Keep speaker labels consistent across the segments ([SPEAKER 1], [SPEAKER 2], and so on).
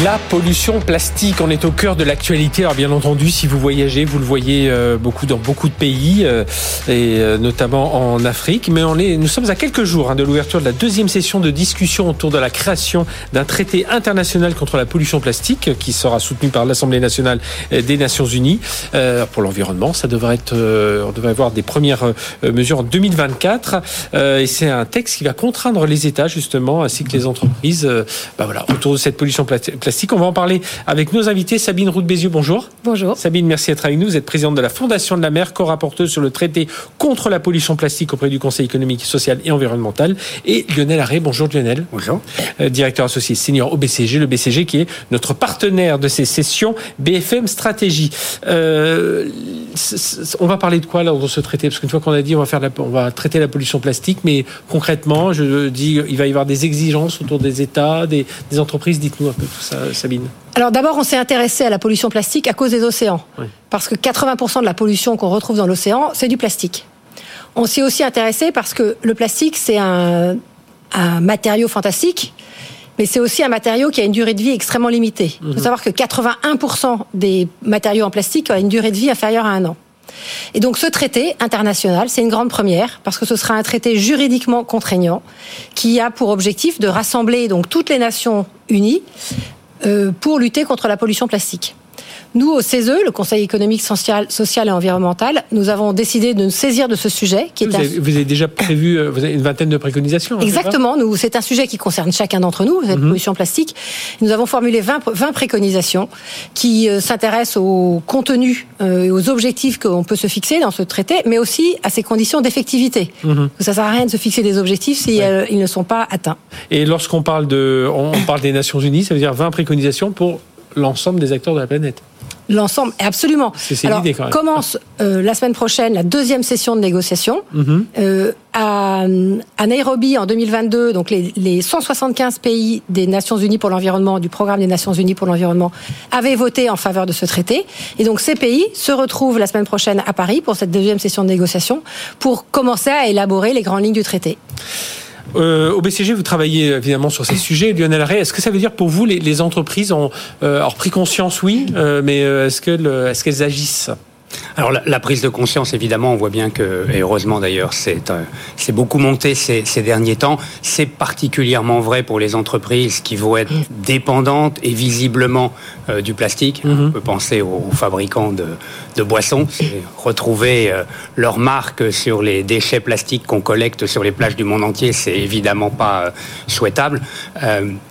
[SPEAKER 1] La pollution plastique, on est au cœur de l'actualité. Alors bien entendu, si vous voyagez, vous le voyez euh, beaucoup dans beaucoup de pays, euh, et euh, notamment en Afrique. Mais on est, nous sommes à quelques jours hein, de l'ouverture de la deuxième session de discussion autour de la création d'un traité international contre la pollution plastique, qui sera soutenu par l'Assemblée nationale des Nations Unies pour l'environnement. Ça devrait être, on devrait avoir des premières mesures en 2024, et c'est un texte qui va contraindre les États justement, ainsi que les entreprises, bah voilà, autour de cette pollution plastique plastique. On va en parler avec nos invités. Sabine Roux-Bézieux, bonjour.
[SPEAKER 2] Bonjour.
[SPEAKER 1] Sabine, merci d'être avec nous. Vous êtes présidente de la Fondation de la mer, co-rapporteuse sur le traité contre la pollution plastique auprès du Conseil économique, social et environnemental. Et Lionel Arré, bonjour Lionel.
[SPEAKER 3] Bonjour.
[SPEAKER 1] Euh, directeur associé senior au BCG, le BCG qui est notre partenaire de ces sessions BFM Stratégie. Euh, on va parler de quoi là dans ce traité? Parce qu'une fois qu'on a dit on va faire on va traiter la pollution plastique, mais concrètement, je dis il va y avoir des exigences autour des États, des, des entreprises. Dites-nous un peu tout ça. Sabine
[SPEAKER 2] Alors d'abord, on s'est intéressé à la pollution plastique à cause des océans. Parce que 80% de la pollution qu'on retrouve dans l'océan, c'est du plastique. On s'y est aussi intéressé parce que le plastique, c'est un, matériau fantastique, mais c'est aussi un matériau qui a une durée de vie extrêmement limitée. Il faut mhm. savoir que 81% des matériaux en plastique ont une durée de vie inférieure à un an. Et donc ce traité international, c'est une grande première parce que ce sera un traité juridiquement contraignant qui a pour objectif de rassembler donc toutes les nations unies pour lutter contre la pollution plastique. Nous, au CESE, le Conseil économique, social, social et environnemental, nous avons décidé de nous saisir de ce sujet.
[SPEAKER 1] Qui vous, est avez, déjà prévu euh, vous avez une vingtaine de préconisations.
[SPEAKER 2] Hein, Exactement. Nous, c'est un sujet qui concerne chacun d'entre nous, cette mhm. pollution plastique. Nous avons formulé 20, 20 préconisations qui euh, s'intéressent au contenu et aux objectifs qu'on peut se fixer dans ce traité, mais aussi à ses conditions d'effectivité. Mhm. Ça ne sert à rien de se fixer des objectifs si ils ne sont pas atteints.
[SPEAKER 1] Et lorsqu'on parle de, on parle des Nations Unies, ça veut dire 20 préconisations pour l'ensemble des acteurs de la planète.
[SPEAKER 2] L'ensemble, absolument.
[SPEAKER 1] C'est l'idée quand même.
[SPEAKER 2] Commence euh, la semaine prochaine la deuxième session de négociation mhm. euh, à, à, Nairobi en 2022. Donc les, les 175 pays des Nations Unies pour l'environnement, du programme des Nations Unies pour l'environnement, avaient voté en faveur de ce traité. Et donc ces pays se retrouvent la semaine prochaine à Paris pour cette deuxième session de négociation pour commencer à élaborer les grandes lignes du traité.
[SPEAKER 1] Euh, au BCG, vous travaillez évidemment sur ces sujets. Lionel Arrey, est-ce que ça veut dire pour vous, les, les entreprises ont euh, pris conscience, oui, euh, mais euh, est-ce qu'elles est qu'elles agissent?
[SPEAKER 3] Alors la, prise de conscience, évidemment, on voit bien que, et heureusement d'ailleurs, c'est euh, beaucoup monté ces, ces derniers temps. C'est particulièrement vrai pour les entreprises qui vont être dépendantes et visiblement euh, du plastique. Mhm. On peut penser aux, fabricants de, de boissons, retrouver euh, leur marque sur les déchets plastiques qu'on collecte sur les plages du monde entier, c'est évidemment pas souhaitable.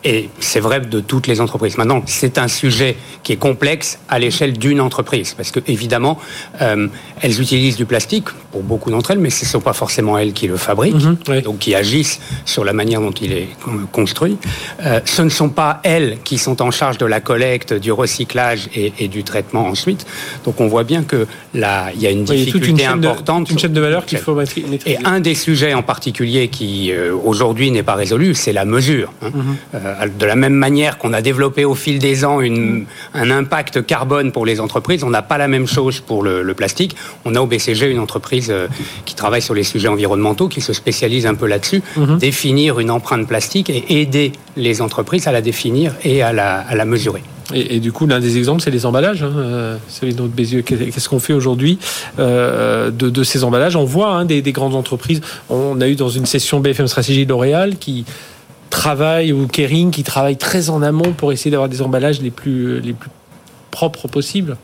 [SPEAKER 3] et c'est vrai de toutes les entreprises. Maintenant, c'est un sujet qui est complexe à l'échelle d'une entreprise, parce que évidemment, elles utilisent du plastique pour beaucoup d'entre elles, mais ce ne sont pas forcément elles qui le fabriquent, mhm, donc qui agissent sur la manière dont il est construit. Euh, ce ne sont pas elles qui sont en charge de la collecte, du recyclage et, du traitement ensuite. Donc on voit bien que là, il y a une difficulté importante.
[SPEAKER 1] une chaîne de valeur qu'il faut maîtriser.
[SPEAKER 3] Et un des sujets en particulier qui euh, aujourd'hui n'est pas résolu, c'est la mesure. Hein. Mhm. de la même manière qu'on a développé au fil des ans une, un impact carbone pour les entreprises, on n'a pas la même chose pour le, plastique. On a au BCG une entreprise euh, qui travaille sur les sujets environnementaux, qui se spécialise un peu là-dessus, mhm. définir une empreinte plastique et aider les entreprises à la définir et à la, mesurer.
[SPEAKER 1] Et, du coup, l'un des exemples, c'est les emballages. Hein, euh, Qu'est-ce qu'on fait aujourd'hui euh, de, ces emballages? On voit hein, des, grandes entreprises. On a eu dans une session BFM Stratégie L'Oréal qui travaille, ou Kering, qui travaille très en amont pour essayer d'avoir des emballages les plus, les plus propres possibles.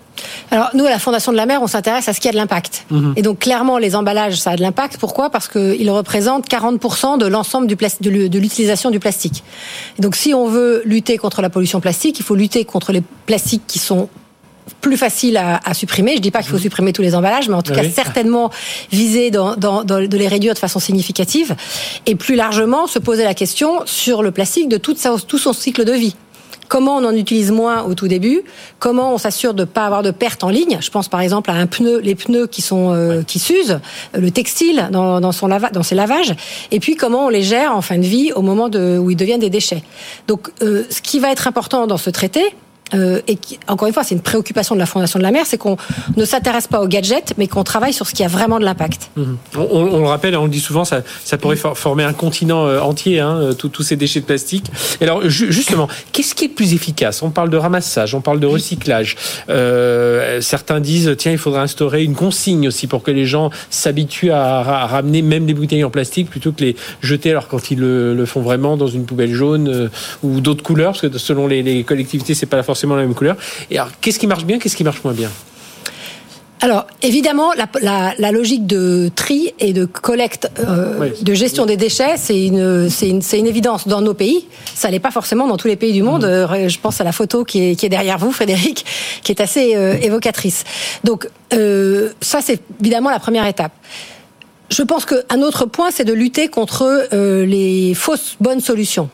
[SPEAKER 2] Alors nous, à la Fondation de la mer, on s'intéresse à ce qui a de l'impact. Mhm. Et donc clairement, les emballages, ça a de l'impact. Pourquoi? Parce qu'ils représentent 40% de l'ensemble de l'utilisation du plastique. donc si on veut lutter contre la pollution plastique, il faut lutter contre les plastiques qui sont plus facile à, à supprimer. Je dis pas qu'il faut supprimer tous les emballages, mais en tout
[SPEAKER 1] Oui.
[SPEAKER 2] cas certainement viser dans, dans, dans- de les réduire de façon significative. Et plus largement, se poser la question sur le plastique de toute sa, tout son cycle de vie. Comment on en utilise moins au tout début Comment on s'assure de ne pas avoir de pertes en ligne Je pense par exemple à un pneu, les pneus qui sont euh, qui s'usent, euh, le textile dans, dans son lava, dans ses lavages, et puis comment on les gère en fin de vie au moment de, où ils deviennent des déchets. Donc, euh, ce qui va être important dans ce traité, euh, et encore une fois, c'est une préoccupation de la Fondation de la mer, c'est qu'on ne s'intéresse pas aux gadgets, mais qu'on travaille sur ce qui a vraiment de l'impact.
[SPEAKER 1] On, on- le rappelle, et on le dit souvent, ça, pourrait for- former un continent euh, entier, hein, euh, tous ces déchets de plastique. Alors, ju- justement, qu'est-ce qui est le plus efficace? On parle de ramassage, on parle de recyclage. Certains disent, tiens, il faudrait instaurer une consigne aussi pour que les gens s'habituent à, ra- à ramener même les bouteilles en plastique plutôt que les jeter alors quand ils le, font vraiment dans une poubelle jaune ou d'autres couleurs, parce que selon les, les collectivités, c'est pas forcément la même couleur. Et alors, qu'est-ce qui marche bien, qu'est-ce qui marche moins bien?
[SPEAKER 2] Alors, évidemment, la, la- la logique de tri et de collecte, euh,
[SPEAKER 1] Oui.
[SPEAKER 2] de gestion des déchets, c'est une, c'est une, c'est une évidence dans nos pays. Ça n'est pas forcément dans tous les pays du monde. Euh, Je pense à la photo qui est, qui est derrière vous, Frédéric, qui est assez euh, évocatrice. Donc, euh, ça, c'est évidemment la première étape. Je pense qu'un autre point, c'est de lutter contre les fausses bonnes solutions.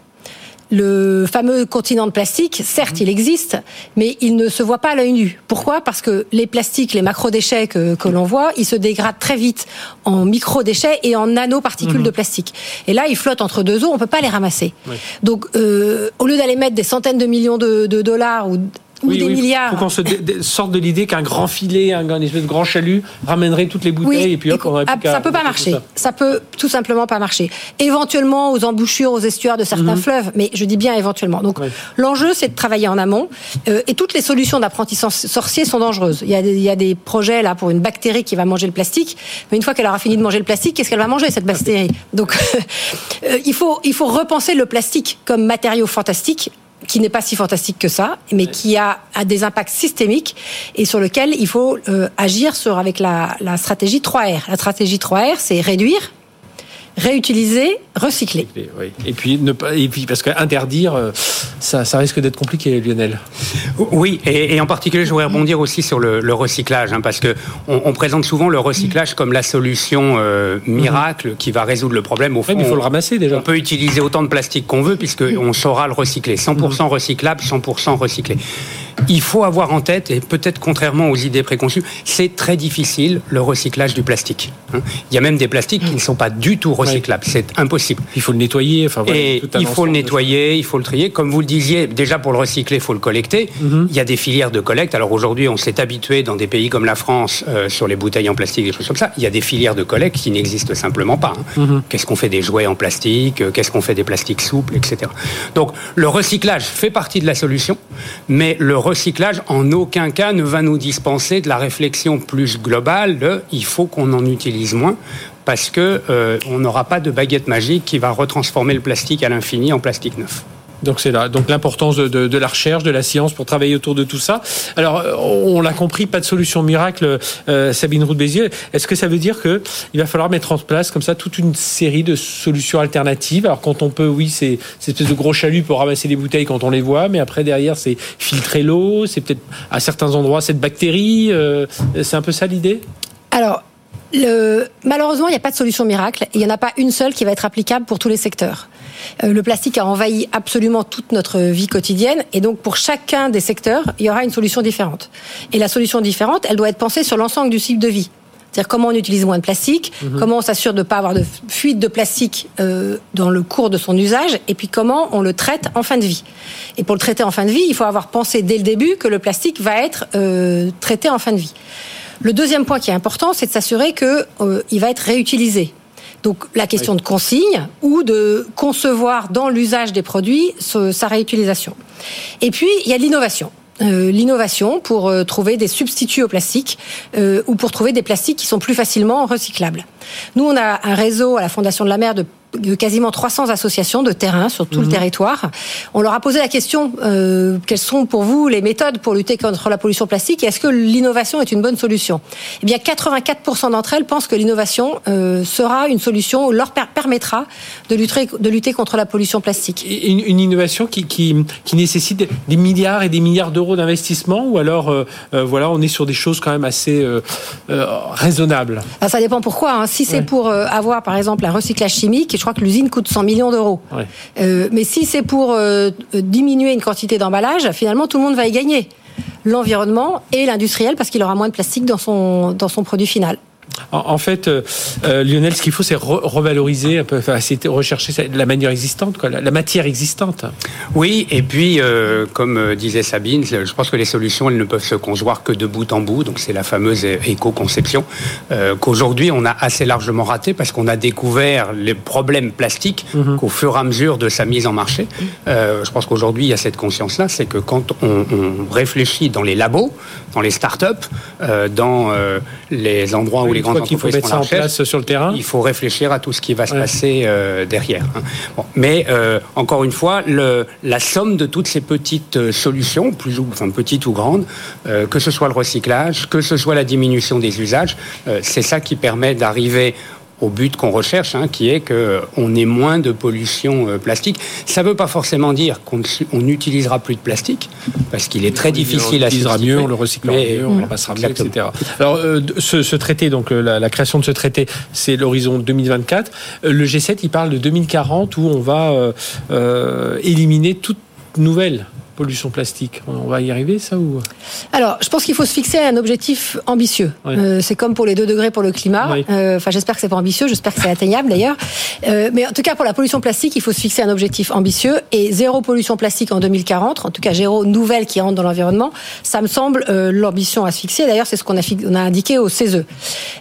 [SPEAKER 2] Le fameux continent de plastique, certes, il existe, mais il ne se voit pas à l'œil nu. Pourquoi? Parce que les plastiques, les macrodéchets que, que l'on voit, ils se dégradent très vite en microdéchets et en nanoparticules de plastique. Et là, ils flottent entre deux eaux, on peut pas les ramasser. Donc, euh, au lieu d'aller mettre des centaines de millions de, de dollars ou, ou
[SPEAKER 1] Oui,
[SPEAKER 2] des
[SPEAKER 1] oui,
[SPEAKER 2] milliards...
[SPEAKER 1] faut qu'on se sorte de l'idée qu'un grand filet, un, un espèce de grand chalut ramènerait toutes les bouteilles et puis hop, on aurait plus
[SPEAKER 2] ah, ça peut pas marcher.
[SPEAKER 1] ça.
[SPEAKER 2] Ça. peut tout simplement pas marcher. Éventuellement aux embouchures, aux estuaires de certains fleuves, mais je dis bien éventuellement. Donc
[SPEAKER 1] Mhm. Oui.
[SPEAKER 2] l'enjeu, c'est de travailler en amont. Euh, et toutes les solutions d'apprentissage sorcier sont dangereuses. Il y, a des, il y a des projets là pour une bactérie qui va manger le plastique, mais une fois qu'elle aura fini de manger le plastique, qu'est-ce qu'elle va manger cette bactérie? Donc euh, il faut il faut repenser le plastique comme matériau fantastique qui n'est pas si fantastique que ça, mais qui a, a des impacts systémiques et sur lequel il faut euh, agir sur, avec la, la stratégie 3R. La stratégie 3R, c'est réduire, réutiliser, recycler.
[SPEAKER 1] Et, oui. et puis ne pas et puis parce que interdire euh, ça, ça risque d'être compliqué Lionel.
[SPEAKER 3] Oui, et, et en particulier, je voudrais rebondir aussi sur le, le recyclage, hein, parce que on, on présente souvent le recyclage comme la solution euh, miracle qui va résoudre le problème. Au fond,
[SPEAKER 1] mais il faut
[SPEAKER 3] on-
[SPEAKER 1] le ramasser déjà.
[SPEAKER 3] On peut utiliser autant de plastique qu'on veut puisque on saura le recycler. 100% recyclable, 100% recyclé. Il faut avoir en tête, et peut-être contrairement aux idées préconçues, c'est très difficile le recyclage du plastique. hein. Il y a même des plastiques qui ne sont pas du tout recyclables. C'est impossible.
[SPEAKER 1] Il faut le nettoyer. Enfin, voilà,
[SPEAKER 3] Et
[SPEAKER 1] tout un
[SPEAKER 3] il faut le nettoyer, il faut le trier. Comme vous le disiez, déjà pour le recycler, il faut le collecter.
[SPEAKER 1] Mhm.
[SPEAKER 3] Il y a des filières de collecte. Alors aujourd'hui, on s'est habitué dans des pays comme la France euh, sur les bouteilles en plastique, des choses comme ça. Il y a des filières de collecte qui n'existent simplement pas. hein.
[SPEAKER 1] Mhm.
[SPEAKER 3] Qu'est-ce qu'on fait des jouets en plastique euh, Qu'est-ce qu'on fait des plastiques souples, etc. Donc le recyclage fait partie de la solution, mais le recyclage en aucun cas ne va nous dispenser de la réflexion plus globale de il faut qu'on en utilise moins parce que euh, n'aura pas de baguette magique qui va retransformer le plastique à l'infini en plastique neuf.
[SPEAKER 1] Donc c'est là. Donc l'importance de, la recherche, de la science pour travailler autour de tout ça. Alors on l'a compris, pas de solution miracle. euh, Sabine Roux de Béziers. Est-ce que ça veut dire que il va falloir mettre en place comme ça toute une série de solutions alternatives? Alors quand on peut, oui, c'est cette espèce de gros chalut pour ramasser les bouteilles quand on les voit, mais après derrière c'est filtrer l'eau, c'est peut-être à certains endroits cette bactérie. euh, c'est un peu ça l'idée?
[SPEAKER 2] Alors, le, malheureusement, il n'y a pas de solution miracle. Il n'y en a pas une seule qui va être applicable pour tous les secteurs. Euh, le plastique a envahi absolument toute notre vie quotidienne et donc pour chacun des secteurs, il y aura une solution différente. Et la solution différente, elle doit être pensée sur l'ensemble du cycle de vie. C'est-à-dire comment on utilise moins de plastique, comment on s'assure de ne pas avoir de fuite de plastique euh, dans le cours de son usage, et puis comment on le traite en fin de vie. Et pour le traiter en fin de vie, il faut avoir pensé dès le début que le plastique va être euh, traité en fin de vie. Le deuxième point qui est important, c'est de s'assurer que euh, il va être réutilisé. Donc la question de consigne ou de concevoir dans l'usage des produits ce- sa réutilisation. Et puis il y a l'innovation. Euh, l'innovation pour euh, trouver des substituts au plastique euh, ou pour trouver des plastiques qui sont plus facilement recyclables. Nous, on a un réseau à la Fondation de la mer de quasiment 300 associations de terrain sur tout le territoire. On leur a posé la question euh, quelles sont pour vous les méthodes pour lutter contre la pollution plastique et est-ce que l'innovation est une bonne solution? Eh bien, 84% d'entre elles pensent que l'innovation euh, sera une solution, leur per- permettra de lutter, de lutter contre la pollution plastique.
[SPEAKER 1] Une, une innovation qui, qui, qui nécessite des milliards et des milliards d'euros d'investissement ou alors euh, voilà on est sur des choses quand même assez raisonnables?
[SPEAKER 2] Alors, ça dépend pourquoi. hein. Si c'est
[SPEAKER 1] Ouais.
[SPEAKER 2] pour avoir, par exemple, un recyclage chimique, crois que l'usine coûte 100 millions d'euros.
[SPEAKER 1] Ouais.
[SPEAKER 2] Euh, mais si c'est pour euh, diminuer une quantité d'emballage, finalement, tout le monde va y gagner. L'environnement et l'industriel, parce qu'il aura moins de plastique dans son, dans son produit final.
[SPEAKER 1] En, fait, euh, euh, Lionel, ce qu'il faut, c'est re- revaloriser, un peu, enfin, rechercher la manière existante, quoi, la, la matière existante.
[SPEAKER 3] Oui, et puis, euh, comme disait Sabine, je pense que les solutions, elles ne peuvent se concevoir que de bout en bout. Donc, c'est la fameuse éco-conception euh, qu'aujourd'hui, on a assez largement raté parce qu'on a découvert les problèmes plastiques qu'au fur et à mesure de sa mise en marché. Je pense qu'aujourd'hui, il y a cette conscience-là, c'est que quand on, on réfléchit dans les labos, dans les start-up, dans les endroits où les grandes
[SPEAKER 1] faut mettre ça en place sur le terrain.
[SPEAKER 3] il faut réfléchir à tout ce qui va se
[SPEAKER 1] Ouais.
[SPEAKER 3] passer euh, derrière. hein. Bon, mais euh, encore une fois, le, la somme de toutes ces petites euh, solutions, plus ou enfin petites ou grandes, euh, que ce soit le recyclage, que ce soit la diminution des usages, c'est ça qui permet d'arriver au but qu'on recherche, hein, qui est qu'on ait moins de pollution euh, plastique. Ça ne veut pas forcément dire qu'on n'utilisera plus de plastique, parce qu'il est très difficile
[SPEAKER 1] on
[SPEAKER 3] à substituer.
[SPEAKER 1] mieux, on le recyclera
[SPEAKER 3] Mais-
[SPEAKER 1] mieux, on le repassera mieux, etc. Alors, euh, ce, ce traité, donc euh, la, la création de ce traité, c'est l'horizon 2024. Euh, Le G7, il parle de 2040 où on va euh, euh, éliminer toute nouvelle pollution plastique. On va y arriver, ça ou?
[SPEAKER 2] Alors, je pense qu'il faut se fixer un objectif ambitieux.
[SPEAKER 1] Ouais.
[SPEAKER 2] Euh, c'est comme pour les 2 degrés pour le climat. Euh, Enfin, j'espère que c'est pas ambitieux, j'espère que c'est atteignable d'ailleurs. Euh, mais en tout cas, pour la pollution plastique, il faut se fixer un objectif ambitieux et zéro pollution plastique en 2040. En tout cas, zéro nouvelle qui rentre dans l'environnement. Ça me semble l'ambition à se fixer. D'ailleurs, c'est ce qu'on a, fi- on a indiqué au CESE.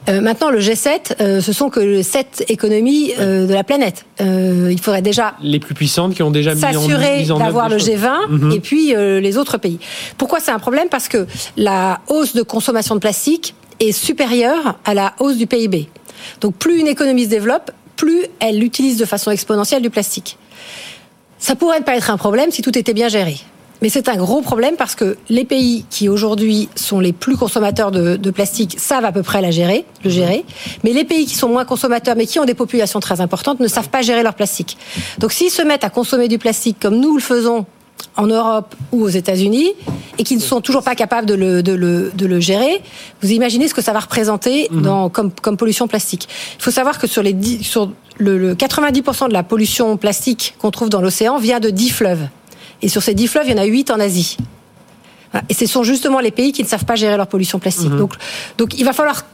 [SPEAKER 2] Euh, maintenant, le G7, euh, ce sont que les sept économies de la planète. Il faudrait déjà
[SPEAKER 1] les plus puissantes qui ont déjà mis en,
[SPEAKER 2] s'assurer
[SPEAKER 1] mis en œuvre
[SPEAKER 2] d'avoir le
[SPEAKER 1] choses.
[SPEAKER 2] G20
[SPEAKER 1] Mhm.
[SPEAKER 2] et puis euh, les autres pays. Pourquoi c'est un problème? Parce que la hausse de consommation de plastique est supérieure à la hausse du PIB. Donc plus une économie se développe, plus elle utilise de façon exponentielle du plastique. Ça pourrait ne pas être un problème si tout était bien géré. Mais c'est un gros problème parce que les pays qui aujourd'hui sont les plus consommateurs de, de plastique savent à peu près la gérer, le gérer. Mais les pays qui sont moins consommateurs mais qui ont des populations très importantes ne savent pas gérer leur plastique. Donc s'ils se mettent à consommer du plastique comme nous le faisons en Europe ou aux États-Unis et qui ne sont toujours pas capables de le, de le, de le gérer, vous imaginez ce que ça va représenter dans, comme, comme pollution plastique. Il faut savoir que sur, les dix- sur le, le 90% de la pollution plastique qu'on trouve dans l'océan vient de 10 fleuves. Et sur ces 10 fleuves, il y en a 8 en Asie. Et ce sont justement les pays qui ne savent pas gérer leur pollution plastique. Donc, donc il va falloir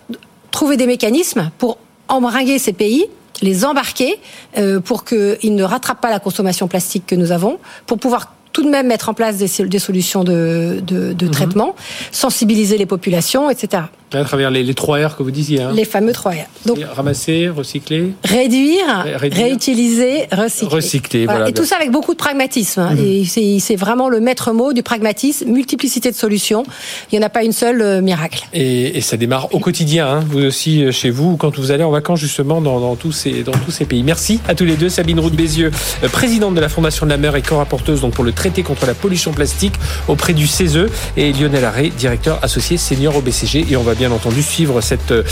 [SPEAKER 2] trouver des mécanismes pour embringuer ces pays les embarquer euh, pour qu'ils ne rattrapent pas la consommation plastique que nous avons, pour pouvoir tout de même mettre en place des, sol- des solutions de, de, de traitement, sensibiliser les populations, etc.
[SPEAKER 1] À travers les, les 3 R que vous disiez. Hein.
[SPEAKER 2] Les fameux 3 R. Donc,
[SPEAKER 1] Ramasser, recycler.
[SPEAKER 2] réduire,
[SPEAKER 1] Ré- réduire.
[SPEAKER 2] réutiliser, recycler.
[SPEAKER 1] Recycler, voilà,
[SPEAKER 2] Et tout ça avec beaucoup de pragmatisme. hein. Et c'est c'est vraiment le maître mot du pragmatisme, multiplicité de solutions. Il n'y en a pas une seule euh, miracle.
[SPEAKER 1] Et, et ça démarre au quotidien, hein, vous aussi euh, chez vous, quand vous allez en vacances justement dans, dans tous, ces, dans tous ces pays. Merci à tous les deux. Sabine Roux de Bézieux, euh, présidente de la Fondation de la Mer et co-rapporteuse donc pour le traité contre la pollution plastique auprès du CESE et Lionel Arré, directeur associé senior au BCG. Et on va bien entendu suivre cette euh,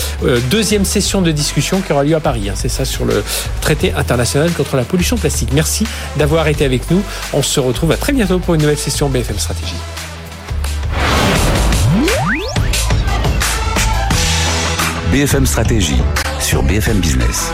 [SPEAKER 1] deuxième session de discussion qui aura lieu à Paris. hein. C'est ça sur le traité international contre la pollution plastique. Merci d'avoir été avec nous. On se retrouve à très bientôt pour une nouvelle session BFM Stratégie.
[SPEAKER 4] BFM Stratégie sur BFM Business.